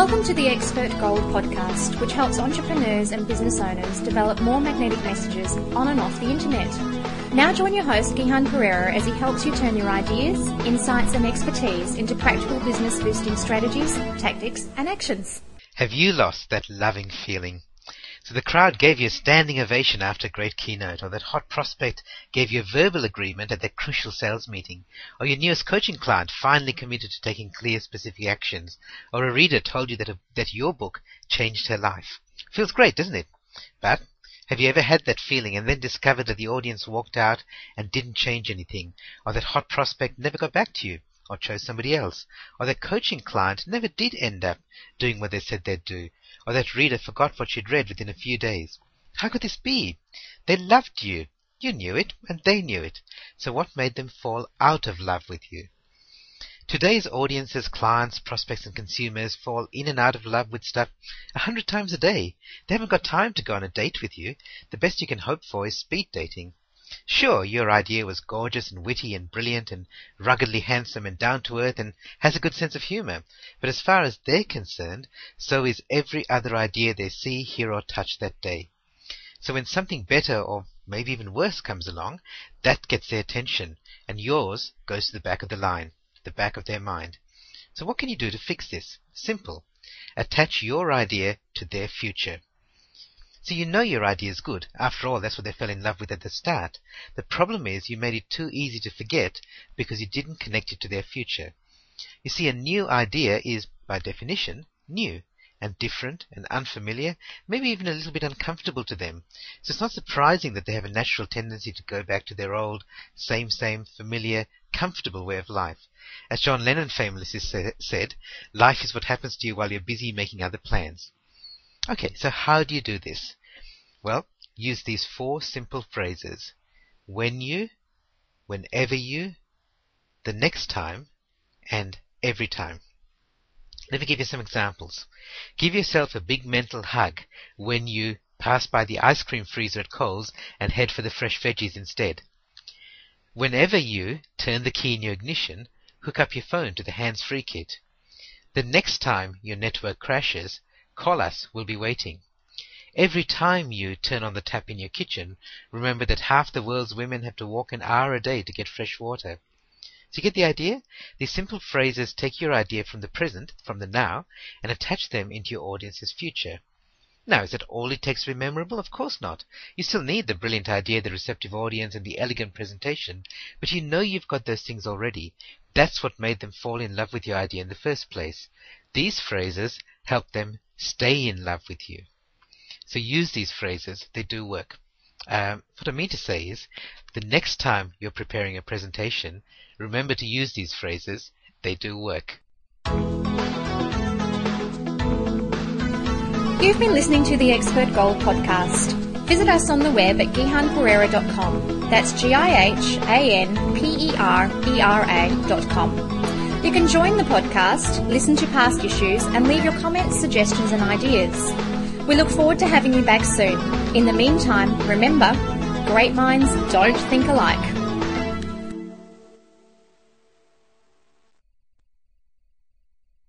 Welcome to the Expert Gold podcast, which helps entrepreneurs and business owners develop more magnetic messages on and off the internet. Now join your host, Gihan Perera, as he helps you turn your ideas, insights, and expertise into practical business boosting strategies, tactics, and actions. Have you lost that loving feeling so the crowd gave you a standing ovation after a great keynote, or that hot prospect gave you a verbal agreement at that crucial sales meeting, or your newest coaching client finally committed to taking clear, specific actions, or a reader told you that, a, that your book changed her life. Feels great, doesn't it? But have you ever had that feeling and then discovered that the audience walked out and didn't change anything, or that hot prospect never got back to you, or chose somebody else, or that coaching client never did end up doing what they said they'd do, or that reader forgot what she'd read within a few days. How could this be? They loved you. You knew it, and they knew it. So what made them fall out of love with you? Today's audiences, clients, prospects, and consumers fall in and out of love with stuff a hundred times a day. They haven't got time to go on a date with you. The best you can hope for is speed dating. Sure, your idea was gorgeous and witty and brilliant and ruggedly handsome and down to earth and has a good sense of humor, but as far as they're concerned, so is every other idea they see, hear, or touch that day. So when something better or maybe even worse comes along, that gets their attention, and yours goes to the back of the line, the back of their mind. So what can you do to fix this? Simple. Attach your idea to their future. So you know your idea is good. After all, that's what they fell in love with at the start. The problem is you made it too easy to forget because you didn't connect it to their future. You see, a new idea is, by definition, new and different and unfamiliar, maybe even a little bit uncomfortable to them. So it's not surprising that they have a natural tendency to go back to their old, same, same, familiar, comfortable way of life. As John Lennon famously said, life is what happens to you while you're busy making other plans. Okay, so how do you do this? Well, use these four simple phrases. When you, whenever you, the next time, and every time. Let me give you some examples. Give yourself a big mental hug when you pass by the ice cream freezer at Coles and head for the fresh veggies instead. Whenever you turn the key in your ignition, hook up your phone to the hands-free kit. The next time your network crashes, Call us, we'll be waiting. Every time you turn on the tap in your kitchen, remember that half the world's women have to walk an hour a day to get fresh water. So you get the idea? These simple phrases take your idea from the present, from the now, and attach them into your audience's future. Now, is that all it takes to be memorable? Of course not. You still need the brilliant idea, the receptive audience, and the elegant presentation, but you know you've got those things already. That's what made them fall in love with your idea in the first place. These phrases help them stay in love with you. So use these phrases, they do work. Um, what I mean to say is, the next time you're preparing a presentation, remember to use these phrases, they do work. You've been listening to the Expert Gold podcast. Visit us on the web at gihanperera.com. That's G I H A N P E R E R A.com. You can join the podcast, listen to past issues, and leave your comments, suggestions, and ideas. We look forward to having you back soon. In the meantime, remember, great minds don't think alike.